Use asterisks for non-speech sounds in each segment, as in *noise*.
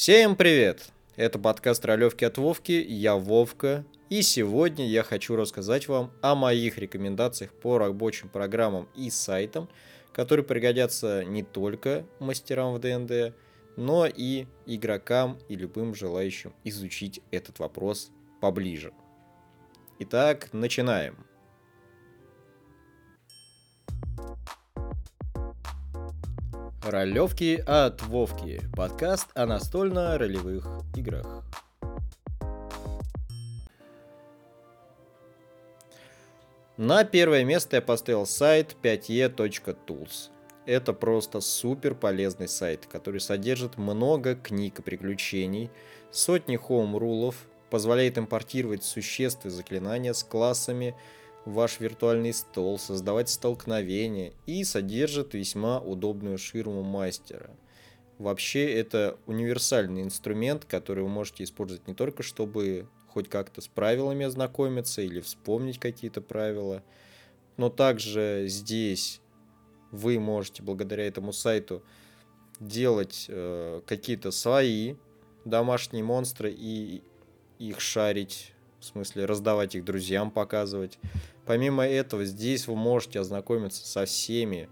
Всем привет! Это подкаст Ролевки от Вовки, я Вовка, и сегодня я хочу рассказать вам о моих рекомендациях по рабочим программам и сайтам, которые пригодятся не только мастерам в ДНД, но и игрокам и любым желающим изучить этот вопрос поближе. Итак, начинаем. Ролевки от Вовки. Подкаст о настольно-ролевых играх. На первое место я поставил сайт 5e.tools. Это просто супер полезный сайт, который содержит много книг и приключений, сотни хоум-рулов, позволяет импортировать существ и заклинания с классами, ваш виртуальный стол, создавать столкновения и содержит весьма удобную ширму мастера. Вообще это универсальный инструмент, который вы можете использовать не только чтобы хоть как-то с правилами ознакомиться или вспомнить какие-то правила, но также здесь вы можете благодаря этому сайту делать э, какие-то свои домашние монстры и их шарить в смысле раздавать их друзьям, показывать. Помимо этого, здесь вы можете ознакомиться со всеми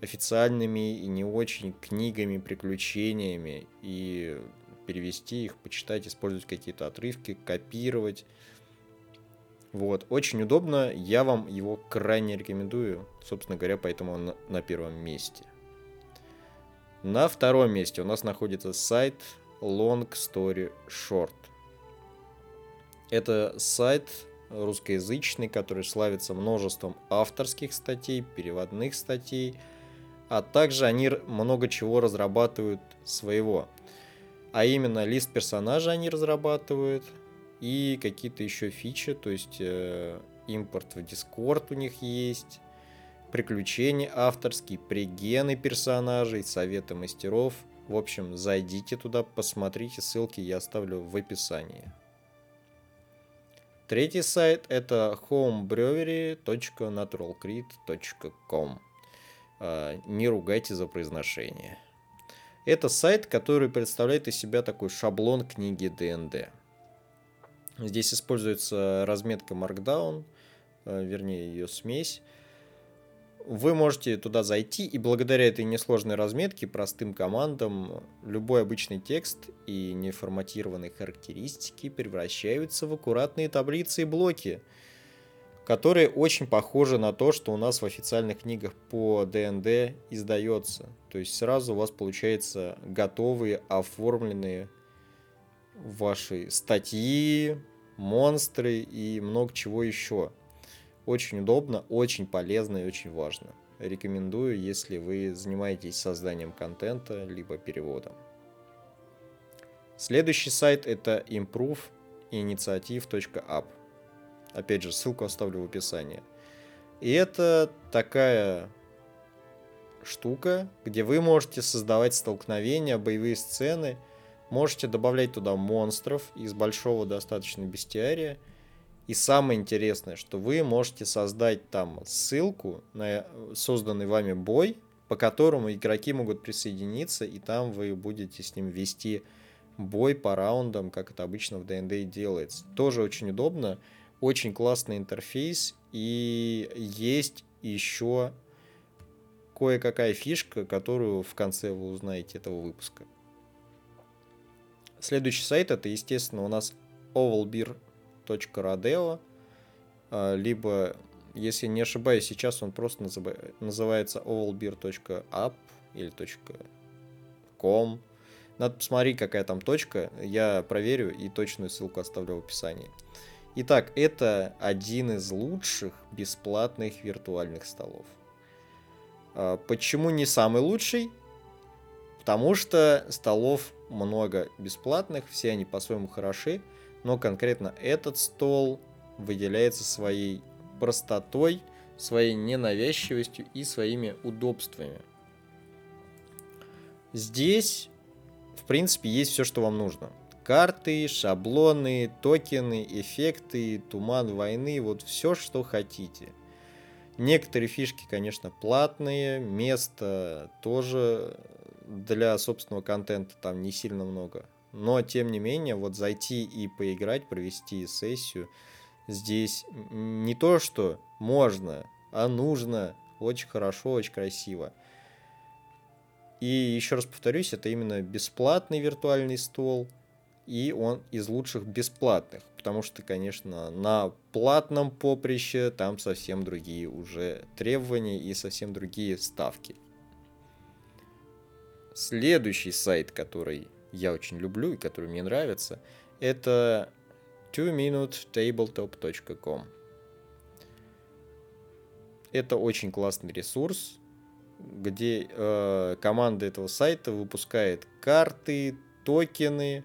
официальными и не очень книгами, приключениями и перевести их, почитать, использовать какие-то отрывки, копировать. Вот, очень удобно, я вам его крайне рекомендую, собственно говоря, поэтому он на первом месте. На втором месте у нас находится сайт Long Story Short. Это сайт русскоязычный, который славится множеством авторских статей, переводных статей, а также они много чего разрабатывают своего. А именно лист персонажа они разрабатывают и какие-то еще фичи, то есть э, импорт в Discord у них есть, приключения авторские, пригены персонажей, советы мастеров. В общем, зайдите туда, посмотрите, ссылки я оставлю в описании. Третий сайт это homebrewery.naturalcrit.com. А, не ругайте за произношение. Это сайт, который представляет из себя такой шаблон книги ДНД. Здесь используется разметка Markdown, а, вернее ее смесь, вы можете туда зайти, и благодаря этой несложной разметке, простым командам, любой обычный текст и неформатированные характеристики превращаются в аккуратные таблицы и блоки, которые очень похожи на то, что у нас в официальных книгах по ДНД издается. То есть сразу у вас получается готовые, оформленные ваши статьи, монстры и много чего еще. Очень удобно, очень полезно и очень важно. Рекомендую, если вы занимаетесь созданием контента, либо переводом. Следующий сайт это improveinitiative.app. Опять же, ссылку оставлю в описании. И это такая штука, где вы можете создавать столкновения, боевые сцены, можете добавлять туда монстров из большого достаточно бестиария – и самое интересное, что вы можете создать там ссылку на созданный вами бой, по которому игроки могут присоединиться, и там вы будете с ним вести бой по раундам, как это обычно в D&D делается. Тоже очень удобно, очень классный интерфейс, и есть еще кое-какая фишка, которую в конце вы узнаете этого выпуска. Следующий сайт это, естественно, у нас Ovalbeer .rodeo, а, либо, если не ошибаюсь, сейчас он просто называется ovalbeer.app или .com. Надо посмотреть, какая там точка, я проверю и точную ссылку оставлю в описании. Итак, это один из лучших бесплатных виртуальных столов. А, почему не самый лучший? Потому что столов много бесплатных, все они по-своему хороши но конкретно этот стол выделяется своей простотой, своей ненавязчивостью и своими удобствами. Здесь, в принципе, есть все, что вам нужно. Карты, шаблоны, токены, эффекты, туман войны, вот все, что хотите. Некоторые фишки, конечно, платные, место тоже для собственного контента там не сильно много. Но, тем не менее, вот зайти и поиграть, провести сессию, здесь не то, что можно, а нужно, очень хорошо, очень красиво. И еще раз повторюсь, это именно бесплатный виртуальный стол, и он из лучших бесплатных, потому что, конечно, на платном поприще там совсем другие уже требования и совсем другие ставки. Следующий сайт, который я очень люблю и который мне нравится, это 2minutetabletop.com. Это очень классный ресурс, где э, команда этого сайта выпускает карты, токены.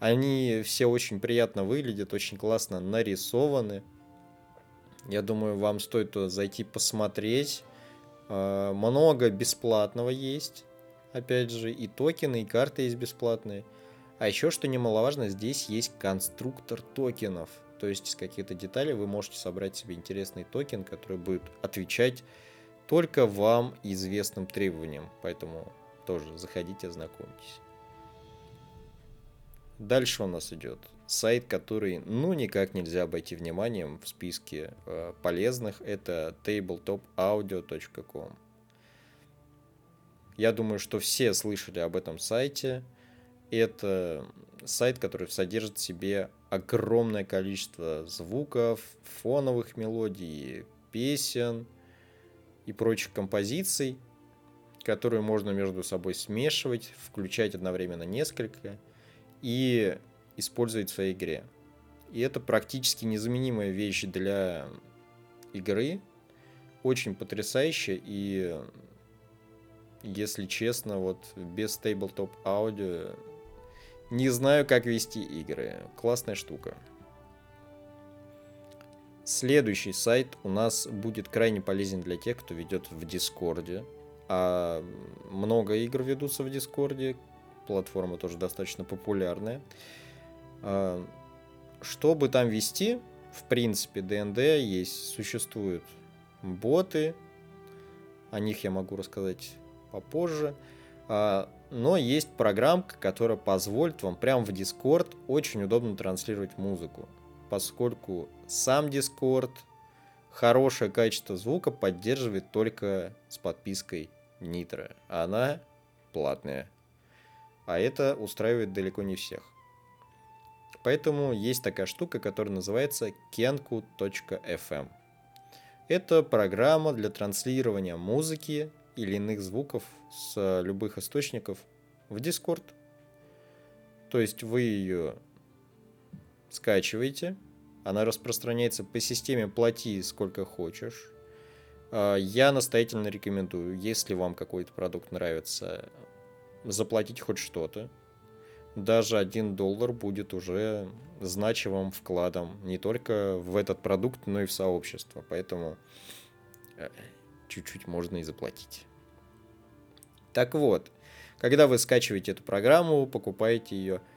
Они все очень приятно выглядят, очень классно нарисованы. Я думаю, вам стоит туда зайти посмотреть. Э, много бесплатного есть. Опять же, и токены, и карты есть бесплатные. А еще, что немаловажно, здесь есть конструктор токенов. То есть из каких-то деталей вы можете собрать себе интересный токен, который будет отвечать только вам известным требованиям. Поэтому тоже заходите, ознакомьтесь. Дальше у нас идет сайт, который ну никак нельзя обойти вниманием в списке э, полезных. Это tabletopaudio.com. Я думаю, что все слышали об этом сайте. Это сайт, который содержит в себе огромное количество звуков, фоновых мелодий, песен, и прочих композиций, которые можно между собой смешивать, включать одновременно несколько и использовать в своей игре. И это практически незаменимая вещь для игры, очень потрясающая и если честно, вот без Tabletop Audio не знаю, как вести игры. Классная штука. Следующий сайт у нас будет крайне полезен для тех, кто ведет в Дискорде. А много игр ведутся в Дискорде. Платформа тоже достаточно популярная. А, чтобы там вести, в принципе, ДНД есть, существуют боты. О них я могу рассказать попозже. А, но есть программка, которая позволит вам прямо в Discord очень удобно транслировать музыку поскольку сам Discord хорошее качество звука поддерживает только с подпиской Nitro. Она платная. А это устраивает далеко не всех. Поэтому есть такая штука, которая называется kenku.fm. Это программа для транслирования музыки или иных звуков с любых источников в Discord. То есть вы ее скачиваете. Она распространяется по системе «плати сколько хочешь». А, я настоятельно рекомендую, если вам какой-то продукт нравится, заплатить хоть что-то. Даже один доллар будет уже значимым вкладом не только в этот продукт, но и в сообщество. Поэтому э, чуть-чуть можно и заплатить. Так вот, когда вы скачиваете эту программу, покупаете ее –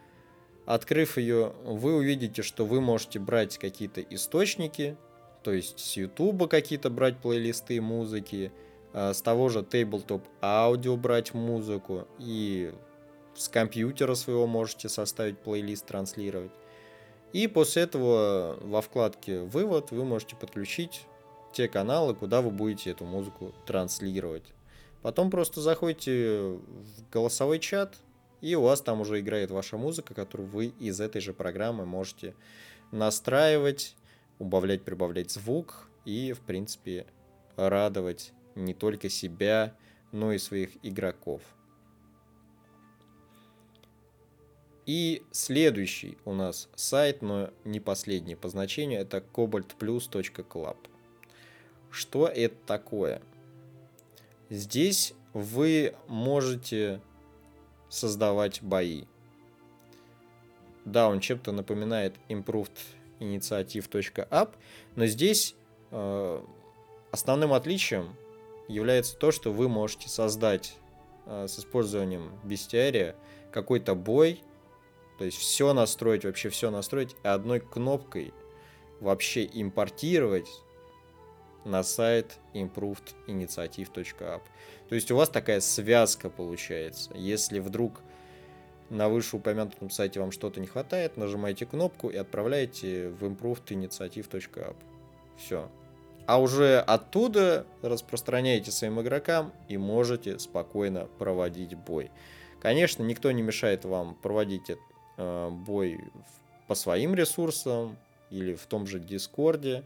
Открыв ее, вы увидите, что вы можете брать какие-то источники, то есть с YouTube какие-то брать плейлисты музыки, а, с того же Tabletop Audio брать музыку, и с компьютера своего можете составить плейлист, транслировать. И после этого во вкладке «Вывод» вы можете подключить те каналы, куда вы будете эту музыку транслировать. Потом просто заходите в голосовой чат, и у вас там уже играет ваша музыка, которую вы из этой же программы можете настраивать, убавлять, прибавлять звук и, в принципе, радовать не только себя, но и своих игроков. И следующий у нас сайт, но не последний по значению, это cobaltplus.club. Что это такое? Здесь вы можете создавать бои. Да, он чем-то напоминает improved initiative.app, но здесь э, основным отличием является то, что вы можете создать э, с использованием бестиария какой-то бой, то есть все настроить, вообще все настроить, и одной кнопкой вообще импортировать на сайт improvedinitiative.app. То есть у вас такая связка получается. Если вдруг на вышеупомянутом сайте вам что-то не хватает, нажимаете кнопку и отправляете в improvedinitiative.app. Все. А уже оттуда распространяете своим игрокам и можете спокойно проводить бой. Конечно, никто не мешает вам проводить э, бой по своим ресурсам или в том же Дискорде.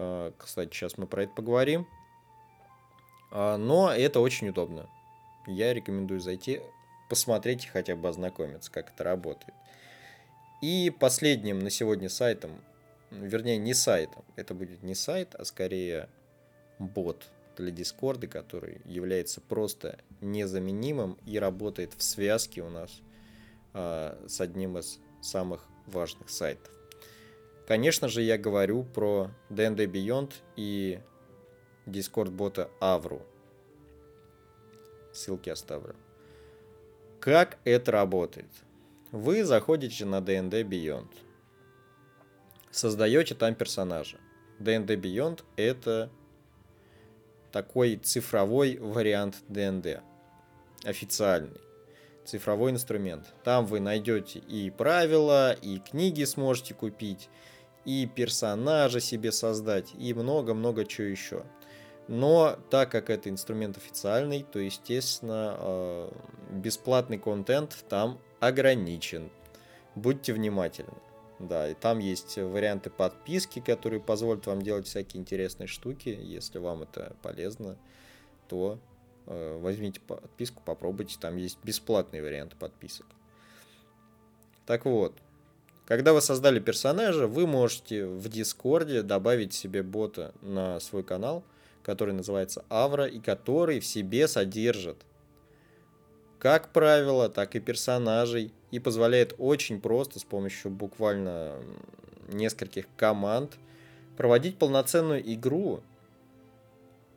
Э, кстати, сейчас мы про это поговорим. Э, но это очень удобно. Я рекомендую зайти, посмотреть и хотя бы ознакомиться, как это работает. И последним на сегодня сайтом вернее, не сайтом. Это будет не сайт, а скорее бот для Дискорда, который является просто незаменимым и работает в связке у нас э, с одним из самых важных сайтов. Конечно же, я говорю про D&D Beyond и Discord бота Авру. Ссылки оставлю. Как это работает? Вы заходите на D&D Beyond – создаете там персонажа. D&D Beyond это такой цифровой вариант D&D. Официальный. Цифровой инструмент. Там вы найдете и правила, и книги сможете купить, и персонажа себе создать, и много-много чего еще. Но так как это инструмент официальный, то, естественно, э, бесплатный контент там ограничен. Будьте внимательны. Да, и там есть варианты подписки, которые позволят вам делать всякие интересные штуки. Если вам это полезно, то э, возьмите подписку, попробуйте. Там есть бесплатные варианты подписок. Так вот, когда вы создали персонажа, вы можете в Дискорде добавить себе бота на свой канал, который называется Авра, и который в себе содержит как правило, так и персонажей, и позволяет очень просто с помощью буквально нескольких команд проводить полноценную игру.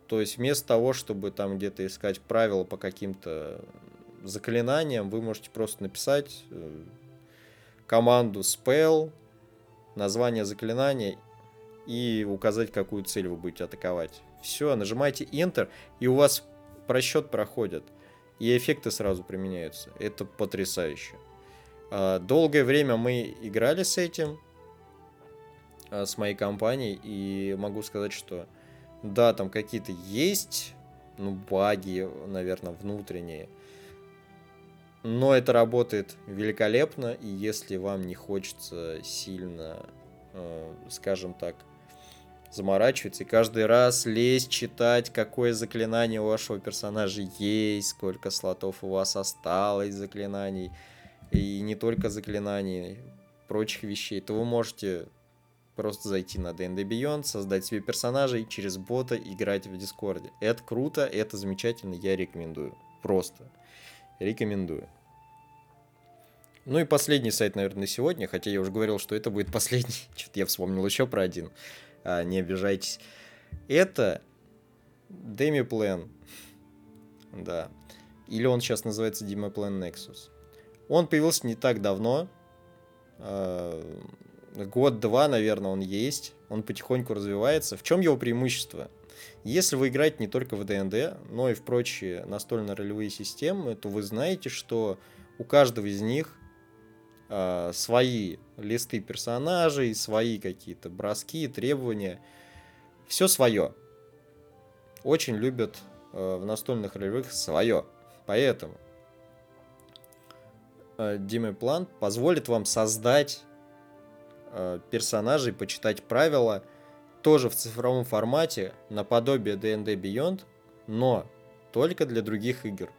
То есть вместо того, чтобы там где-то искать правила по каким-то заклинаниям, вы можете просто написать э, команду spell, название заклинания и указать, какую цель вы будете атаковать. Все, нажимаете Enter, и у вас просчет проходит и эффекты сразу применяются. Это потрясающе. А, долгое время мы играли с этим, а, с моей компанией, и могу сказать, что да, там какие-то есть, ну, баги, наверное, внутренние, но это работает великолепно, и если вам не хочется сильно, а, скажем так, заморачиваться и каждый раз лезть, читать, какое заклинание у вашего персонажа есть, сколько слотов у вас осталось заклинаний, и не только заклинаний, прочих вещей, то вы можете просто зайти на D&D Beyond, создать себе персонажа и через бота играть в Дискорде. Это круто, это замечательно, я рекомендую. Просто рекомендую. Ну и последний сайт, наверное, на сегодня, хотя я уже говорил, что это будет *laughs* последний. Что-то я вспомнил еще про один а, не обижайтесь. Это Demiplane. Да. Или он сейчас называется Demiplane Nexus. Он появился не так давно. А, год-два, наверное, он есть. Он потихоньку развивается. В чем его преимущество? Если вы играете не только в D&D, но и в прочие настольно-ролевые системы, то вы знаете, что у каждого из них э, свои листы персонажей, свои какие-то броски, требования. Все свое. Очень любят э, в настольных ролевых свое. Поэтому э, Диме План позволит вам создать э, персонажей, почитать правила тоже в цифровом формате, наподобие D&D Beyond, но только для других игр,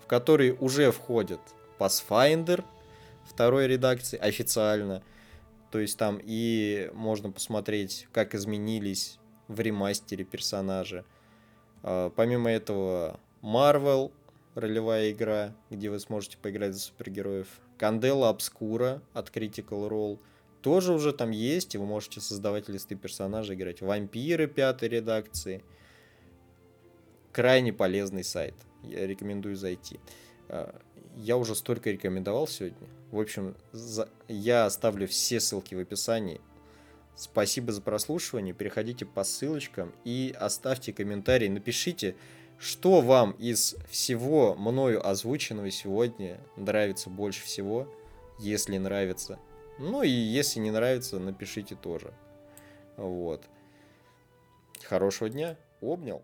в которые уже входят Pathfinder, второй редакции официально. То есть там и можно посмотреть, как изменились в ремастере персонажи. А, помимо этого, Marvel, ролевая игра, где вы сможете поиграть за супергероев. Candela Obscura от Critical Role тоже уже там есть, и вы можете создавать листы персонажей, играть. Вампиры пятой редакции. Крайне полезный сайт. Я рекомендую зайти. А, я уже столько рекомендовал сегодня. В общем, за... я оставлю все ссылки в описании. Спасибо за прослушивание. Переходите по ссылочкам и оставьте комментарий. Напишите, что вам из всего мною озвученного сегодня нравится больше всего, если нравится. Ну и если не нравится, напишите тоже. Вот. Хорошего дня. Обнял.